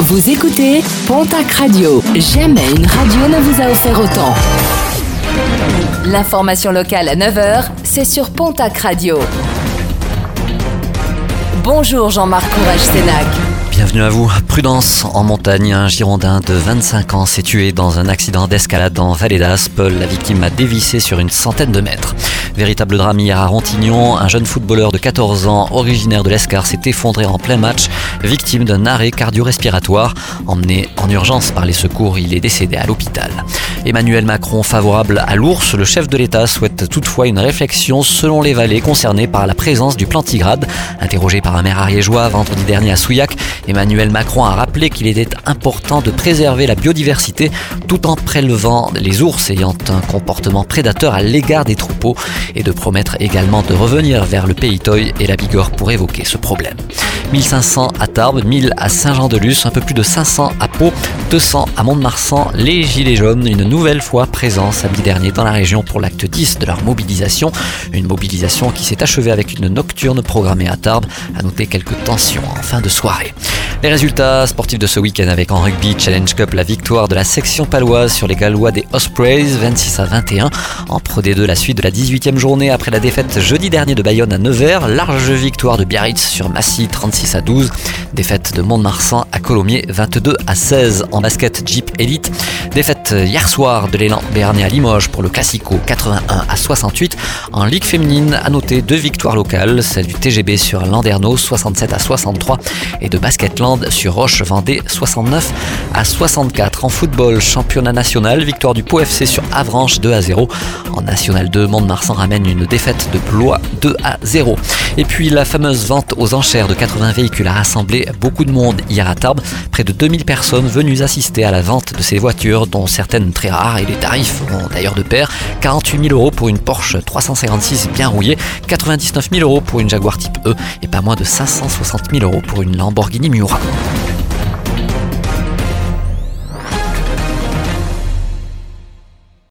Vous écoutez Pontac Radio. Jamais une radio ne vous a offert autant. L'information locale à 9h, c'est sur Pontac Radio. Bonjour Jean-Marc Courage-Sénac. Bienvenue à vous. Prudence en montagne. Un Girondin de 25 ans s'est tué dans un accident d'escalade en Vallée d'Aspe. La victime a dévissé sur une centaine de mètres. Véritable drame hier à Rontignon. Un jeune footballeur de 14 ans, originaire de l'Escar, s'est effondré en plein match, victime d'un arrêt cardio-respiratoire. Emmené en urgence par les secours, il est décédé à l'hôpital. Emmanuel Macron, favorable à l'ours, le chef de l'État souhaite toutefois une réflexion selon les vallées concernées par la présence du plantigrade. Interrogé par un maire ariégeois vendredi dernier à Souillac, Emmanuel Macron a rappelé qu'il était important de préserver la biodiversité tout en prélevant les ours ayant un comportement prédateur à l'égard des troupeaux et de promettre également de revenir vers le Pays Toy et la Bigorre pour évoquer ce problème. 1500 à Tarbes, 1000 à Saint-Jean-de-Luz, un peu plus de 500 à Pau, 200 à Mont-de-Marsan. Les Gilets jaunes, une nouvelle fois présents samedi dernier dans la région pour l'acte 10 de leur mobilisation. Une mobilisation qui s'est achevée avec une nocturne programmée à Tarbes. À noter quelques tensions en fin de soirée. Les résultats sportifs de ce week-end avec en rugby Challenge Cup la victoire de la section paloise sur les Gallois des Ospreys 26 à 21. En Pro D2 la suite de la 18e journée après la défaite jeudi dernier de Bayonne à Nevers. Large victoire de Biarritz sur Massy 36 à 12. Défaite de Mont-de-Marsan à Colomiers 22 à 16 en basket Jeep Elite. Défaite hier soir de l'élan Béarnais à Limoges pour le Classico 81 à 68. En Ligue féminine, à noter deux victoires locales, celle du TGB sur Landerneau 67 à 63 et de Basketland sur Roche-Vendée 69 à 64. En football, championnat national, victoire du Pau FC sur Avranches 2 à 0. En National 2, Mont-de-Marsan ramène une défaite de Blois 2 à 0. Et puis la fameuse vente aux enchères de 80 véhicules a rassemblé beaucoup de monde hier à Tarbes. Près de 2000 personnes venues assister à la vente de ces voitures dont certaines très rares et les tarifs vont d'ailleurs de pair. 48 000 euros pour une Porsche 356 bien rouillée, 99 000 euros pour une Jaguar Type E et pas moins de 560 000 euros pour une Lamborghini Miura.